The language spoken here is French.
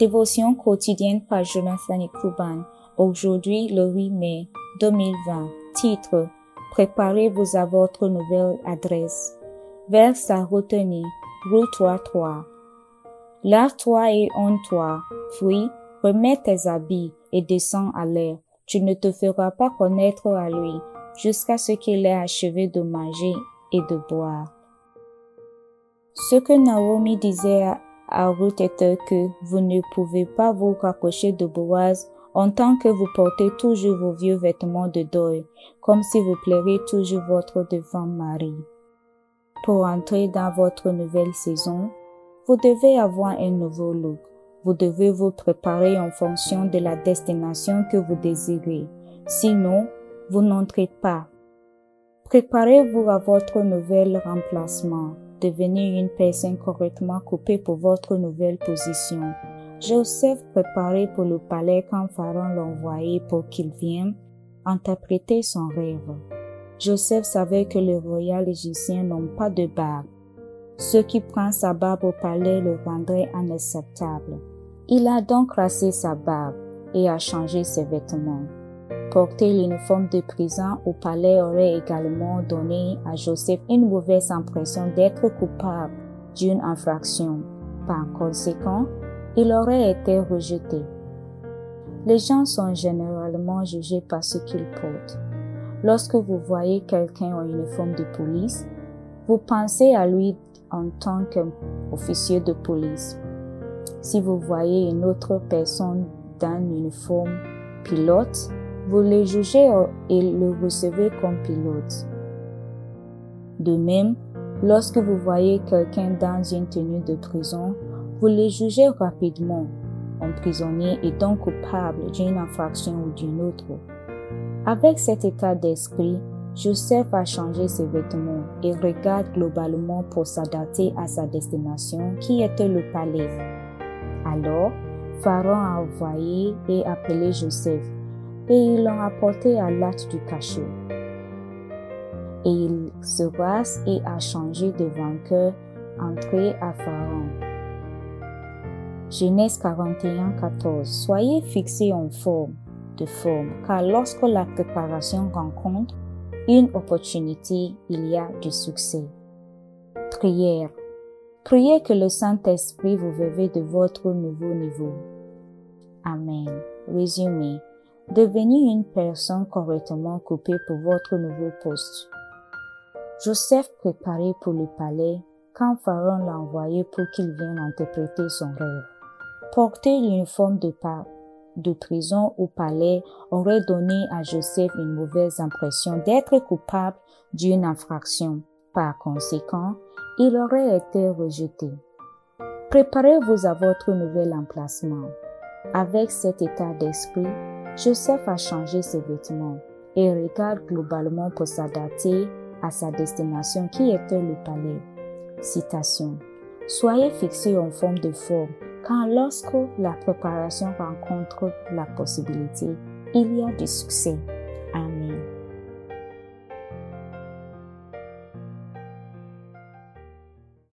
Dévotion quotidienne par Jonathan Kuban. Aujourd'hui, le 8 mai 2020. Titre. Préparez-vous à votre nouvelle adresse. Vers retenue. Rue 3 Lave-toi et honte-toi. Puis, remets tes habits et descends à l'air. Tu ne te feras pas connaître à lui jusqu'à ce qu'il ait achevé de manger et de boire. Ce que Naomi disait à Ruth était que vous ne pouvez pas vous rapprocher de Boaz en tant que vous portez toujours vos vieux vêtements de deuil, comme si vous pleurez toujours votre devant mari. Pour entrer dans votre nouvelle saison, vous devez avoir un nouveau look. Vous devez vous préparer en fonction de la destination que vous désirez. Sinon, vous n'entrez pas. Préparez-vous à votre nouvel remplacement. Devenez une personne correctement coupée pour votre nouvelle position. Joseph préparé pour le palais quand Pharaon l'envoyait pour qu'il vienne interpréter son rêve. Joseph savait que les royaux égyptiens n'ont pas de barbe. Ce qui prend sa barbe au palais le rendrait inacceptable. Il a donc rasé sa barbe et a changé ses vêtements. Porter l'uniforme de prison au palais aurait également donné à Joseph une mauvaise impression d'être coupable d'une infraction. Par conséquent, il aurait été rejeté. Les gens sont généralement jugés par ce qu'ils portent. Lorsque vous voyez quelqu'un en uniforme de police, vous pensez à lui en tant qu'officier de police. Si vous voyez une autre personne d'un uniforme pilote, vous le jugez et le recevez comme pilote. De même, lorsque vous voyez quelqu'un dans une tenue de prison, vous le jugez rapidement en prisonnier et donc coupable d'une infraction ou d'une autre. Avec cet état d'esprit, Joseph a changé ses vêtements et regarde globalement pour s'adapter à sa destination qui était le palais. Alors, Pharaon a envoyé et appelé Joseph et ils l'ont apporté à l'acte du cachot. Et il se rase et a changé de vainqueur entré à Pharaon. Genèse 41, 14. Soyez fixés en forme, de forme, car lorsque la préparation rencontre une opportunité, il y a du succès. Prière. Priez que le Saint-Esprit vous réveille de votre nouveau niveau. Amen. Résumé. Devenez une personne correctement coupée pour votre nouveau poste. Joseph préparé pour le palais quand Pharaon l'a envoyé pour qu'il vienne interpréter son rêve. Porter l'uniforme de, de prison au palais aurait donné à Joseph une mauvaise impression d'être coupable d'une infraction. Par conséquent, il aurait été rejeté. Préparez-vous à votre nouvel emplacement. Avec cet état d'esprit, Joseph a changé ses vêtements et regarde globalement pour s'adapter à sa destination qui était le palais. Citation. Soyez fixés en forme de forme, car lorsque la préparation rencontre la possibilité, il y a du succès.